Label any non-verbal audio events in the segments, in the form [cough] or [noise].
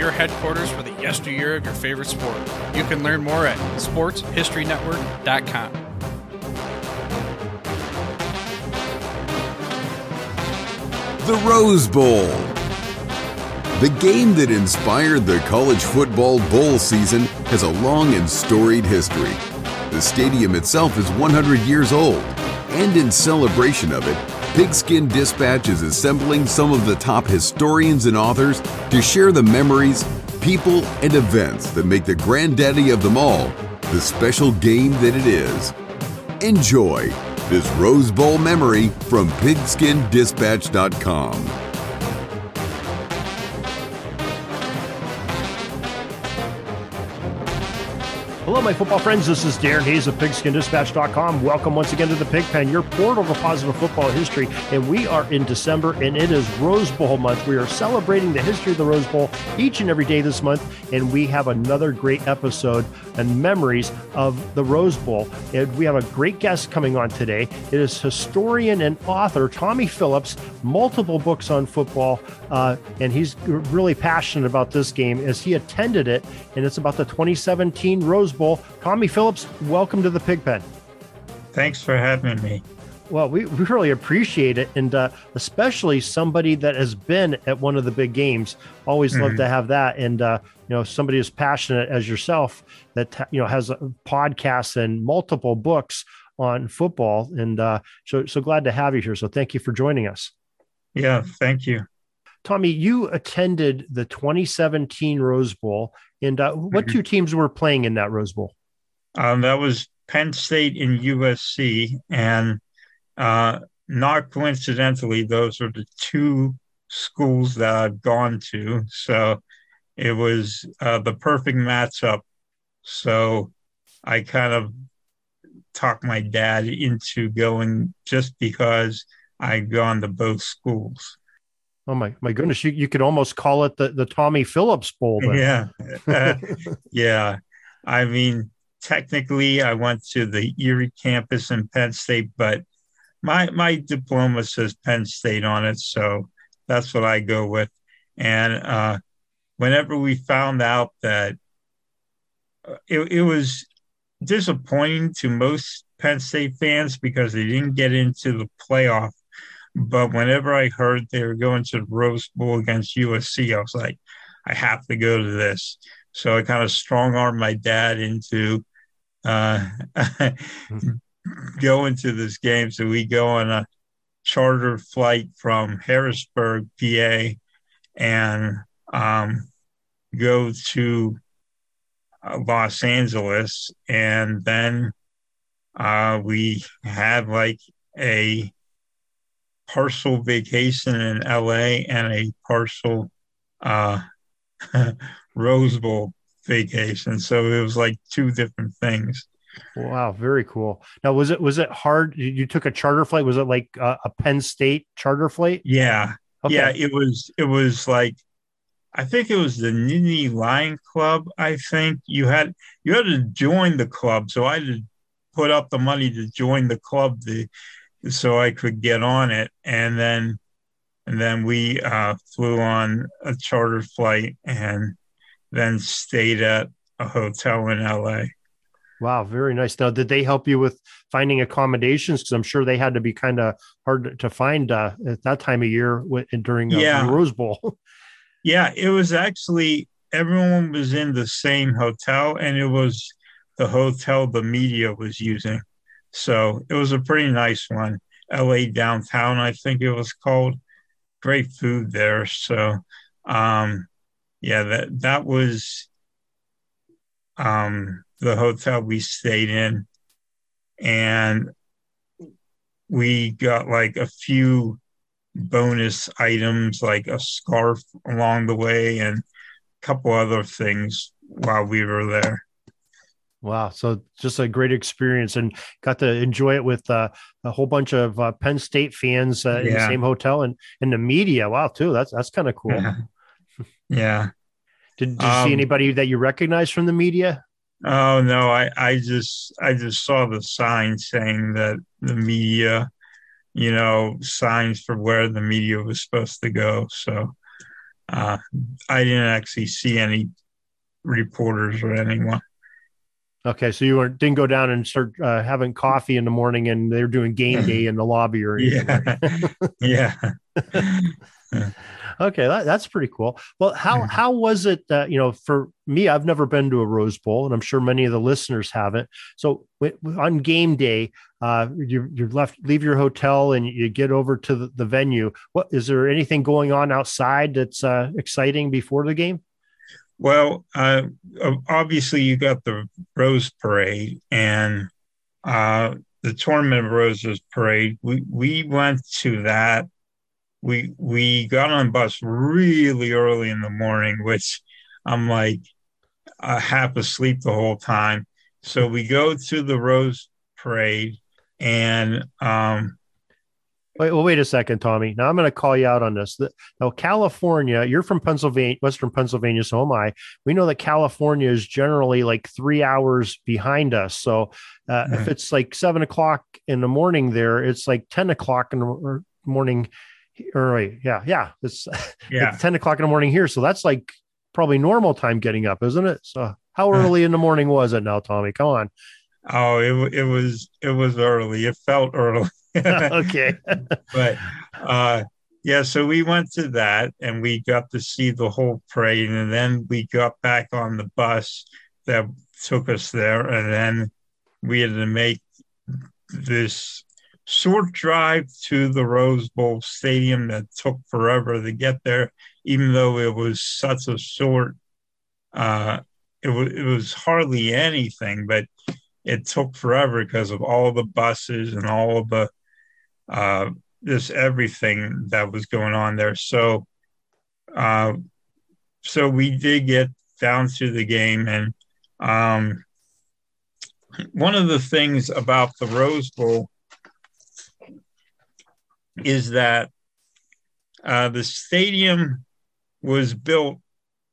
your headquarters for the yesteryear of your favorite sport. You can learn more at sportshistorynetwork.com. The Rose Bowl. The game that inspired the college football bowl season has a long and storied history. The stadium itself is 100 years old, and in celebration of it, Pigskin Dispatch is assembling some of the top historians and authors to share the memories, people, and events that make the granddaddy of them all the special game that it is. Enjoy this Rose Bowl memory from pigskindispatch.com. Hello, my football friends. This is Darren Hayes of PigskinDispatch.com. Welcome once again to the Pigpen, your portal to positive football history. And we are in December, and it is Rose Bowl month. We are celebrating the history of the Rose Bowl each and every day this month, and we have another great episode and memories of the Rose Bowl. And we have a great guest coming on today. It is historian and author Tommy Phillips, multiple books on football, uh, and he's really passionate about this game as he attended it, and it's about the 2017 Rose Bowl. Bowl. Tommy Phillips, welcome to the Pigpen. Thanks for having me. Well, we, we really appreciate it, and uh, especially somebody that has been at one of the big games. Always mm-hmm. love to have that, and uh, you know, somebody as passionate as yourself that you know has podcasts and multiple books on football, and uh, so so glad to have you here. So thank you for joining us. Yeah, thank you. Tommy, you attended the 2017 Rose Bowl, and uh, what mm-hmm. two teams were playing in that Rose Bowl? Um, that was Penn State and USC, and uh, not coincidentally, those are the two schools that I've gone to. So it was uh, the perfect matchup. So I kind of talked my dad into going just because I'd gone to both schools. Oh my my goodness! You you could almost call it the the Tommy Phillips Bowl. Then. Yeah, uh, [laughs] [laughs] yeah. I mean, technically, I went to the Erie campus in Penn State, but my my diploma says Penn State on it, so that's what I go with. And uh, whenever we found out that uh, it, it was disappointing to most Penn State fans because they didn't get into the playoff but whenever I heard they were going to the Rose Bowl against USC, I was like, I have to go to this. So I kind of strong armed my dad into uh, [laughs] going to this game. So we go on a charter flight from Harrisburg, PA, and um, go to uh, Los Angeles. And then uh, we had like a partial vacation in LA and a partial uh, [laughs] Rose Bowl vacation. So it was like two different things. Wow, very cool. Now, was it was it hard? You took a charter flight. Was it like a, a Penn State charter flight? Yeah, okay. yeah. It was. It was like I think it was the Nittany Lion Club. I think you had you had to join the club, so I had to put up the money to join the club. The so I could get on it. And then and then we uh, flew on a charter flight and then stayed at a hotel in LA. Wow, very nice. Now, did they help you with finding accommodations? Because I'm sure they had to be kind of hard to find uh, at that time of year during uh, yeah. the Rose Bowl. [laughs] yeah, it was actually everyone was in the same hotel, and it was the hotel the media was using. So it was a pretty nice one. LA downtown, I think it was called. Great food there. So um, yeah, that that was um, the hotel we stayed in, and we got like a few bonus items, like a scarf along the way, and a couple other things while we were there. Wow. So just a great experience and got to enjoy it with uh, a whole bunch of uh, Penn State fans uh, yeah. in the same hotel and, and the media. Wow, too. That's, that's kind of cool. Yeah. yeah. Did, did you um, see anybody that you recognize from the media? Oh no, I, I just I just saw the sign saying that the media, you know, signs for where the media was supposed to go. So uh, I didn't actually see any reporters or anyone. Okay, so you were, didn't go down and start uh, having coffee in the morning, and they're doing game [laughs] day in the lobby or. Yeah, [laughs] yeah. [laughs] okay, that, that's pretty cool. Well, how how was it? Uh, you know, for me, I've never been to a Rose Bowl, and I'm sure many of the listeners haven't. So on game day, uh, you you left leave your hotel and you get over to the, the venue. What is there anything going on outside that's uh, exciting before the game? Well, uh, obviously, you got the Rose Parade and uh, the Tournament of Roses Parade. We we went to that. We we got on bus really early in the morning, which I'm like uh, half asleep the whole time. So we go to the Rose Parade, and um, Wait, well, wait a second, Tommy. Now I'm going to call you out on this. The, now, California, you're from Pennsylvania, Western Pennsylvania, so am I. We know that California is generally like three hours behind us. So uh, mm-hmm. if it's like seven o'clock in the morning there, it's like 10 o'clock in the morning. Or wait, yeah, yeah. It's, [laughs] yeah. it's 10 o'clock in the morning here. So that's like probably normal time getting up, isn't it? So how early in the morning was it now, Tommy? Come on. Oh, it, it was, it was early. It felt early. [laughs] [laughs] okay. but uh, yeah, so we went to that and we got to see the whole parade. And then we got back on the bus that took us there. And then we had to make this short drive to the Rose Bowl Stadium that took forever to get there, even though it was such a short, uh, it, was, it was hardly anything, but it took forever because of all the buses and all of the uh, just everything that was going on there. So, uh, so we did get down to the game, and um, one of the things about the Rose Bowl is that uh, the stadium was built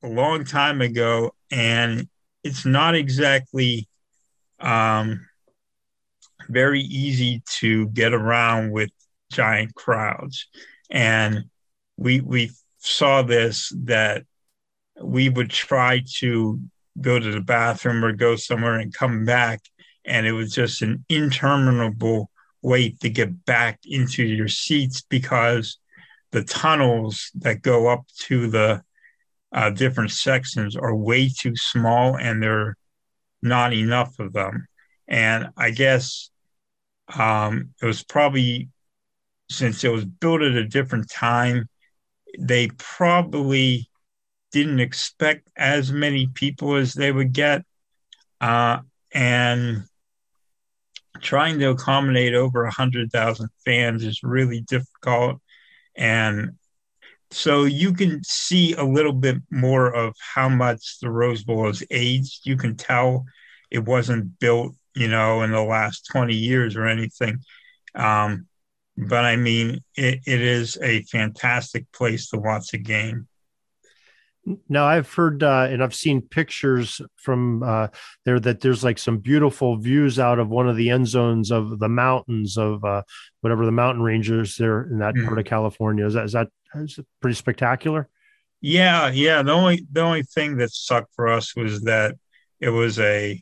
a long time ago, and it's not exactly um, very easy to get around with giant crowds. And we we saw this that we would try to go to the bathroom or go somewhere and come back and it was just an interminable wait to get back into your seats because the tunnels that go up to the uh, different sections are way too small and there are not enough of them. And I guess um, it was probably since it was built at a different time, they probably didn't expect as many people as they would get. Uh, and trying to accommodate over 100,000 fans is really difficult. And so you can see a little bit more of how much the Rose Bowl has aged. You can tell it wasn't built you know, in the last 20 years or anything. Um, but I mean, it, it is a fantastic place to watch a game. Now I've heard uh, and I've seen pictures from uh, there that there's like some beautiful views out of one of the end zones of the mountains of uh, whatever the mountain ranges there in that mm-hmm. part of California. Is that is that is pretty spectacular? Yeah, yeah. The only the only thing that sucked for us was that it was a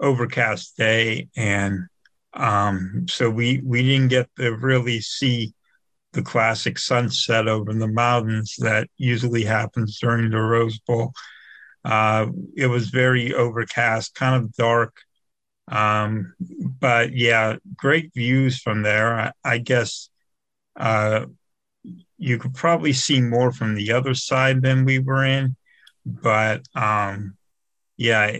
overcast day, and um, so we we didn't get to really see the classic sunset over the mountains that usually happens during the Rose Bowl. Uh, it was very overcast, kind of dark, Um, but yeah, great views from there. I, I guess uh, you could probably see more from the other side than we were in, but um, yeah,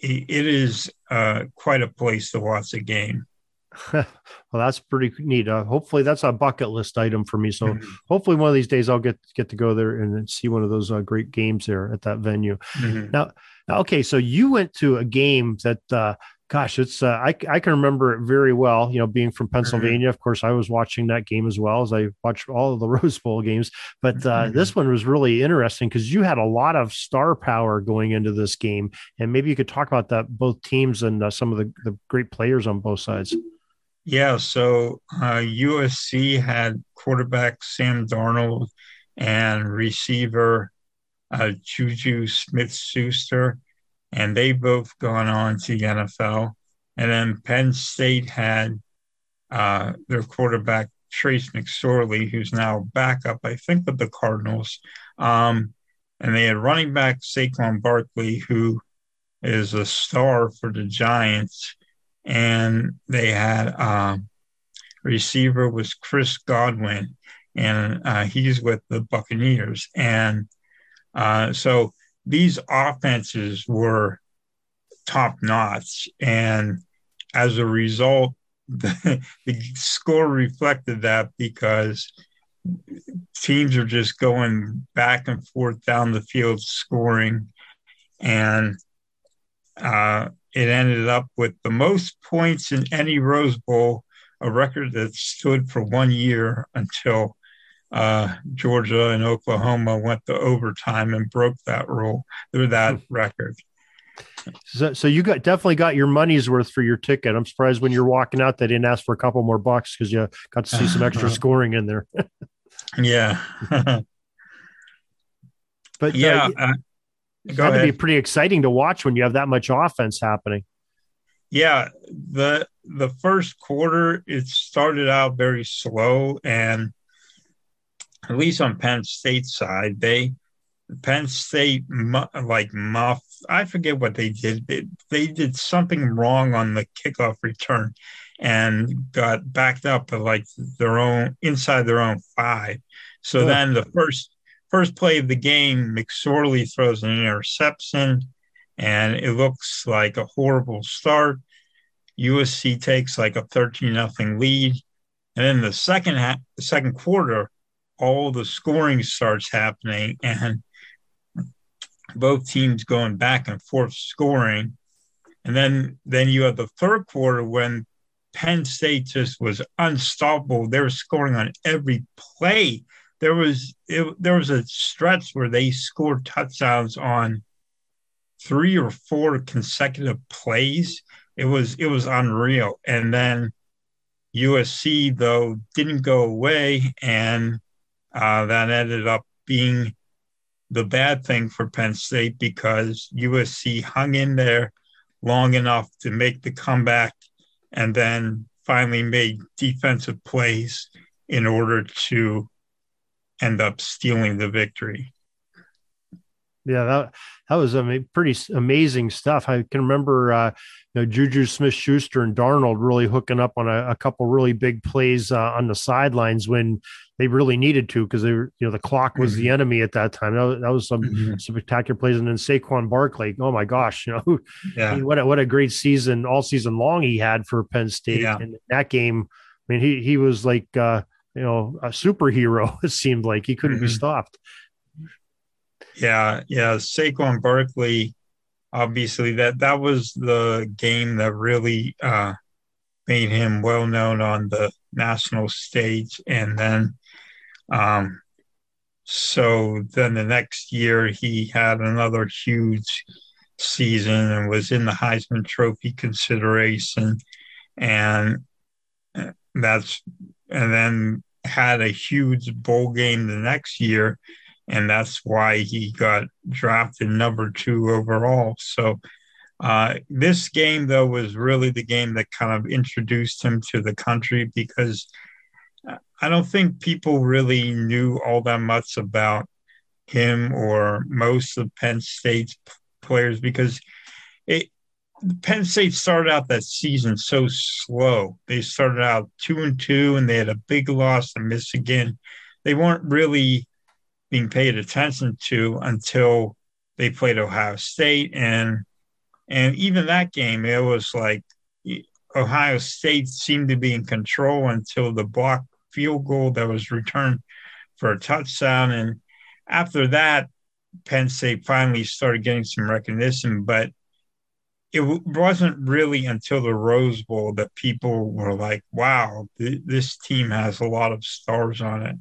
it, it is uh, quite a place to watch a game. [laughs] well, that's pretty neat. Uh, hopefully, that's a bucket list item for me. So, mm-hmm. hopefully, one of these days I'll get get to go there and see one of those uh, great games there at that venue. Mm-hmm. Now, okay, so you went to a game that uh, gosh, it's uh, I I can remember it very well. You know, being from mm-hmm. Pennsylvania, of course, I was watching that game as well as I watched all of the [laughs] Rose Bowl games. But uh, mm-hmm. this one was really interesting because you had a lot of star power going into this game, and maybe you could talk about that both teams and uh, some of the, the great players on both sides. Yeah, so uh, USC had quarterback Sam Darnold and receiver uh, Juju Smith Schuster and they both gone on to the NFL. And then Penn State had uh, their quarterback Trace McSorley, who's now backup, I think, with the Cardinals. Um, and they had running back Saquon Barkley, who is a star for the Giants. And they had um, receiver was Chris Godwin, and uh, he's with the Buccaneers. And uh, so these offenses were top notch. And as a result, [laughs] the, the, score reflected that because teams are just going back and forth down the field scoring. And uh, it ended up with the most points in any Rose Bowl, a record that stood for one year until uh, Georgia and Oklahoma went to overtime and broke that rule that hmm. record. So, so you got definitely got your money's worth for your ticket. I'm surprised when you're walking out they didn't ask for a couple more bucks because you got to see some extra [laughs] scoring in there. [laughs] yeah, [laughs] but yeah, uh, uh, it had to be pretty exciting to watch when you have that much offense happening. Yeah, the the first quarter it started out very slow and at least on Penn State side, they Penn State like muff. I forget what they did. They, they did something wrong on the kickoff return and got backed up at like their own inside their own five. So oh. then the first first play of the game, McSorley throws an interception, and it looks like a horrible start. USC takes like a thirteen nothing lead, and then the second half, the second quarter, all the scoring starts happening and both teams going back and forth scoring. And then then you have the third quarter when Penn State just was unstoppable. They were scoring on every play. There was it, there was a stretch where they scored touchdowns on three or four consecutive plays. It was it was unreal. And then USC though didn't go away and uh, that ended up being the bad thing for Penn State because USC hung in there long enough to make the comeback and then finally made defensive plays in order to end up stealing the victory. Yeah, that that was a pretty amazing stuff. I can remember, uh, you know, Juju Smith Schuster and Darnold really hooking up on a, a couple really big plays uh, on the sidelines when they really needed to because they were, you know, the clock was mm-hmm. the enemy at that time. That was, that was some mm-hmm. spectacular plays. And then Saquon Barkley, oh my gosh, you know, [laughs] yeah. What a, what a great season all season long he had for Penn State. Yeah. And that game, I mean, he he was like, uh, you know, a superhero. [laughs] It seemed like he couldn't mm-hmm. be stopped. Yeah, yeah. Saquon Barkley, obviously that that was the game that really uh, made him well known on the national stage, and then, um, so then the next year he had another huge season and was in the Heisman Trophy consideration, and uh, that's and then had a huge bowl game the next year and that's why he got drafted number two overall. So uh, this game, though, was really the game that kind of introduced him to the country because I don't think people really knew all that much about him or most of Penn State's players because it Penn State started out that season so slow. They started out two and two, and they had a big loss to Michigan. They weren't really being paid attention to until they played Ohio State, and and even that game, it was like Ohio State seemed to be in control until the block field goal that was returned for a touchdown, and after that, Penn State finally started getting some recognition, but it wasn't really until the Rose Bowl that people were like, wow, th- this team has a lot of stars on it.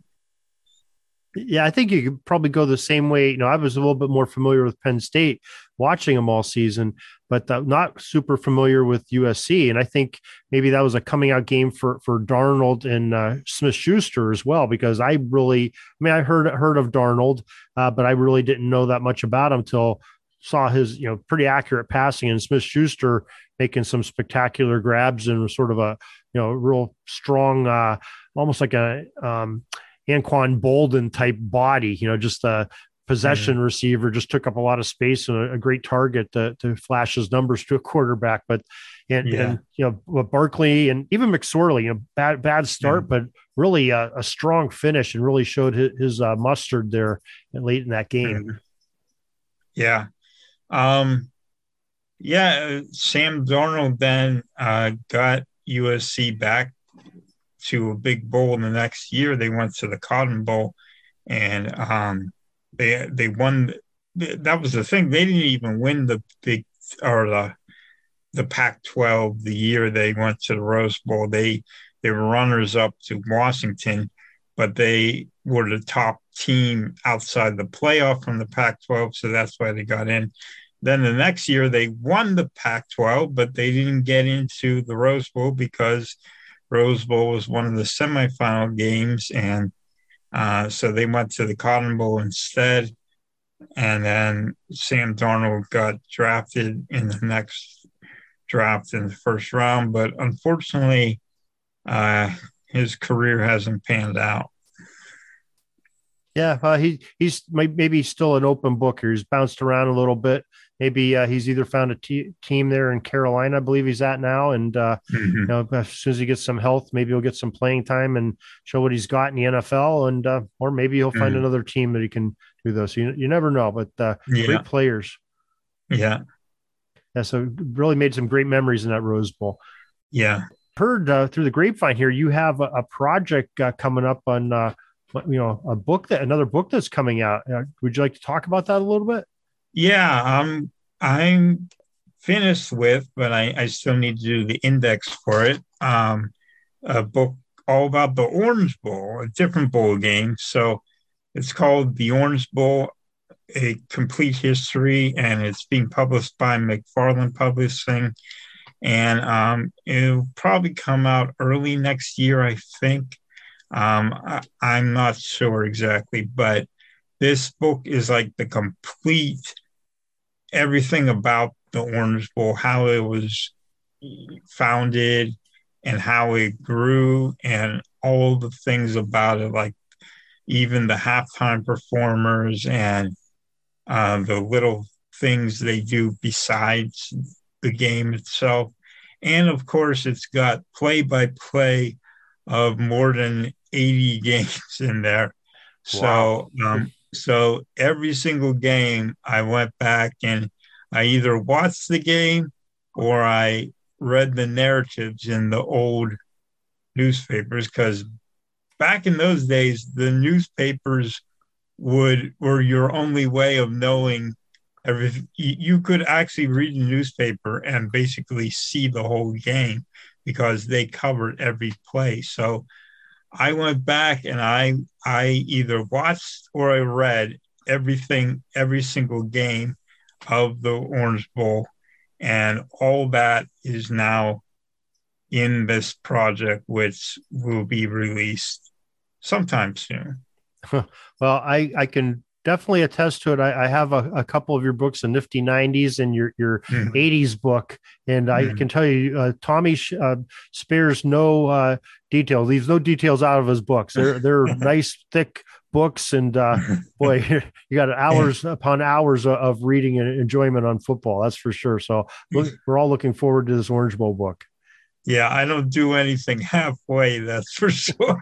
Yeah, I think you could probably go the same way. You know, I was a little bit more familiar with Penn State watching them all season, but uh, not super familiar with USC. And I think maybe that was a coming out game for for Darnold and uh, Smith Schuster as well, because I really, I mean, I heard heard of Darnold, uh, but I really didn't know that much about him until saw his you know pretty accurate passing and Smith Schuster making some spectacular grabs and sort of a you know real strong, uh, almost like a um, Anquan Boldin type body. You know, just a possession mm-hmm. receiver, just took up a lot of space and a, a, great target to, to flash his numbers to a quarterback. But and, yeah. and you know Barkley and even McSorley, you know, bad bad start, mm-hmm. but really a, a, strong finish and really showed his, his uh, mustard there late in that game. Mm-hmm. Yeah, um, yeah, Sam Darnold then uh, got USC back to a big bowl in the next year. They went to the Cotton Bowl, and um, they they won. That was the thing. They didn't even win the big or the the Pac-12 the year they went to the Rose Bowl. They they were runners up to Washington, but they were the top team outside the playoff from the Pac 12. So that's why they got in. Then the next year they won the Pac 12, but they didn't get into the Rose Bowl because Rose Bowl was one of the semifinal games. And uh, so they went to the Cotton Bowl instead. And then Sam Darnold got drafted in the next draft in the first round. But unfortunately, uh, his career hasn't panned out. Yeah, uh, he he's maybe still an open book here. He's bounced around a little bit. Maybe uh, he's either found a t- team there in Carolina, I believe he's at now, and uh, mm-hmm. you know, as soon as he gets some health, maybe he'll get some playing time and show what he's got in the NFL, and uh, or maybe he'll find mm-hmm. another team that he can do those. So you, you never know, but uh, yeah. great players. Yeah, yeah. So really made some great memories in that Rose Bowl. Yeah, heard uh, through the grapevine here you have a, a project uh, coming up on you know a book that another book that's coming out. Uh, would you like to talk about that a little bit? Yeah, um, I'm finished with, but I, I still need to do the index for it. Um, a book all about the Orange Bowl, a different bowl game. So it's called The Orange Bowl, a complete history, and it's being published by McFarland Publishing. And um, it'll probably come out early next year, I think. Um, I, I'm not sure exactly, but this book is like the complete everything about the Orange Bowl, how it was founded and how it grew, and all the things about it, like even the halftime performers and uh, the little things they do besides the game itself. And of course, it's got play by play of more than 80 [laughs] games in there. Wow. So, um, so every single game, I went back and I either watched the game or I read the narratives in the old newspapers because back in those days, the newspapers would were your only way of knowing everything. You could actually read the newspaper and basically see the whole game because they covered every play. So I went back and I I either watched or I read everything, every single game of the Orange Bowl, and all that is now in this project, which will be released sometime soon. [laughs] well, I I can definitely attest to it. I, I have a, a, couple of your books, the Nifty '90s and your your mm. '80s book, and mm. I hmm. can tell you, uh, Tommy uh, spares no uh, detail, leaves no details out of his books. They're they're [laughs] nice, thick books, and uh, [laughs] boy, [laughs] you got hours upon hours of reading and enjoyment on football. That's for sure. So we're all looking forward to this Orange Bowl book. Yeah, I don't do anything halfway. That's for sure.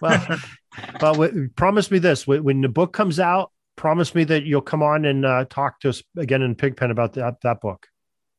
well, well, promise me this: when the book comes out, promise me that you'll come on and uh, talk to us again in Pigpen about that that book.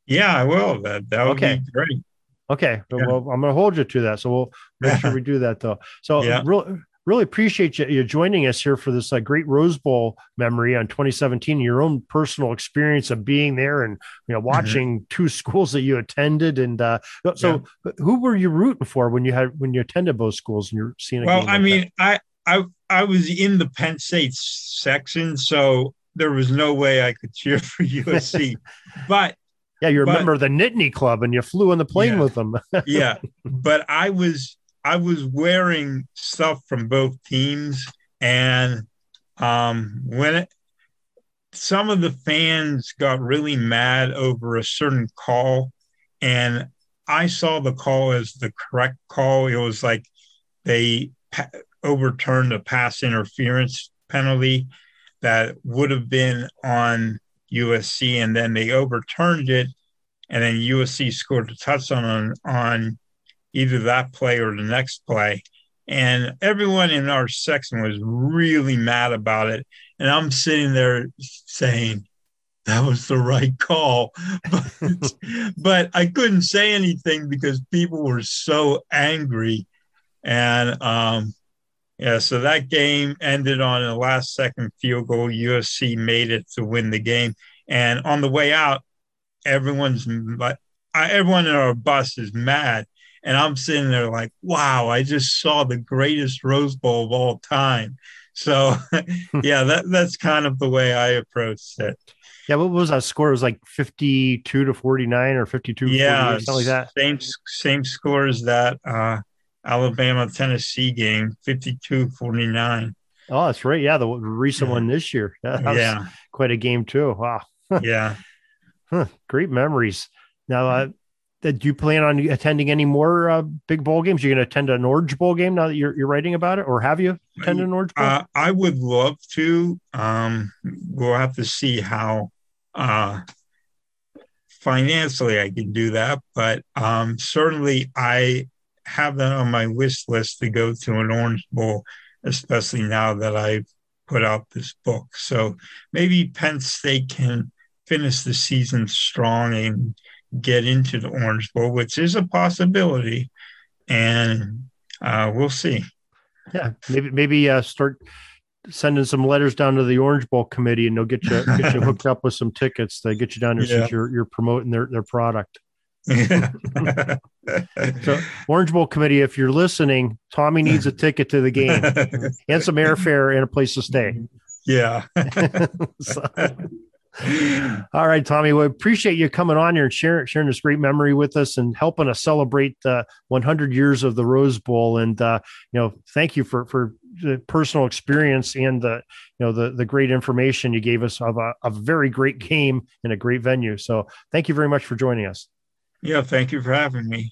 Yeah, I will. That that would okay. be great. Okay, yeah. well, I'm going to hold you to that. So we'll make [laughs] sure we do that, though. So, yeah. real, really appreciate you, you, joining us here for this uh, great Rose Bowl memory on 2017. Your own personal experience of being there and you know mm-hmm. watching mm-hmm. two [laughs] schools that you attended. And uh, so, yeah. who were you rooting for when you had when you attended both schools and you're seeing? well, I mean, that? I I I was in the Penn State section, so there was no way I could cheer [laughs] for USC, [laughs] but. Yeah, you're but, a member of the Nittany Club, and you flew on the plane yeah, with them. yeah, but I was I was wearing stuff from both teams, and um, when it, some of the fans got really mad over a certain call, and I saw the call as the correct call. It was like they pa- overturned a pass interference penalty that would have been on USC, and then they overturned it, and then USC scored a touchdown on, on either that play or the next play. And everyone in our section was really mad about it. And I'm sitting there saying, that was the right call. [laughs] But, but I couldn't say anything because people were so angry. And um, yeah, so that game ended on a last second field goal. USC made it to win the game. And on the way out, everyone's everyone in our bus is mad and I'm sitting there like, wow, I just saw the greatest Rose Bowl of all time. So, [laughs] yeah, that that's kind of the way I approached it. Yeah, what was that score? It was like 52 to 49 or 52 yeah, something like that. Same same score as that uh, Alabama Tennessee game, 52 49. Oh, that's right. Yeah, the recent yeah. one this year. [laughs] Yeah. quite a game too. Wow. [laughs] yeah. Huh, great memories. Now, uh, do you plan on attending any more uh, big bowl games? You're going to attend an Orange Bowl game now that you're, you're writing about it, or have you attended an Orange Bowl? Uh, I would love to. Um, we'll have to see how uh, financially I can do that, but um, certainly I have that on my wish list to go to an Orange Bowl, especially now that I've put out this book. So maybe Penn State can finish the season strong and get into the Orange Bowl, which is a possibility, and uh, we'll see. Yeah, maybe maybe uh, start sending some letters down to the Orange Bowl committee, and they'll get you get you hooked up with some tickets to get you down there [laughs] yeah. since you're you're promoting their their product. [laughs] so Orange Bowl committee, if you're listening, Tommy needs a ticket to the game [laughs] and some airfare and a place to stay. Yeah. so, [laughs] All right, Tommy. We appreciate you coming on here and sharing sharing this great memory with us and helping us celebrate the 100 years of the Rose Bowl. And uh, you know, thank you for for the personal experience and the you know the the great information you gave us of a, a very great game and a great venue. So thank you very much for joining us. Yeah, thank you for having me.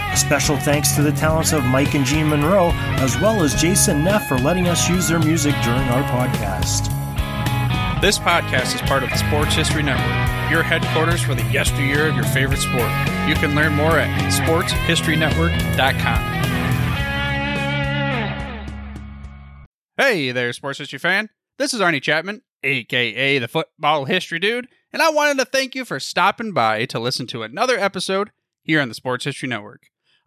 Special thanks to the talents of Mike and Jean Monroe, as well as Jason Neff for letting us use their music during our podcast. This podcast is part of the Sports History Network, your headquarters for the yesteryear of your favorite sport. You can learn more at sportshistorynetwork.com. Hey there, sports history fan. This is Arnie Chapman, aka the Football History Dude, and I wanted to thank you for stopping by to listen to another episode here on the Sports History Network.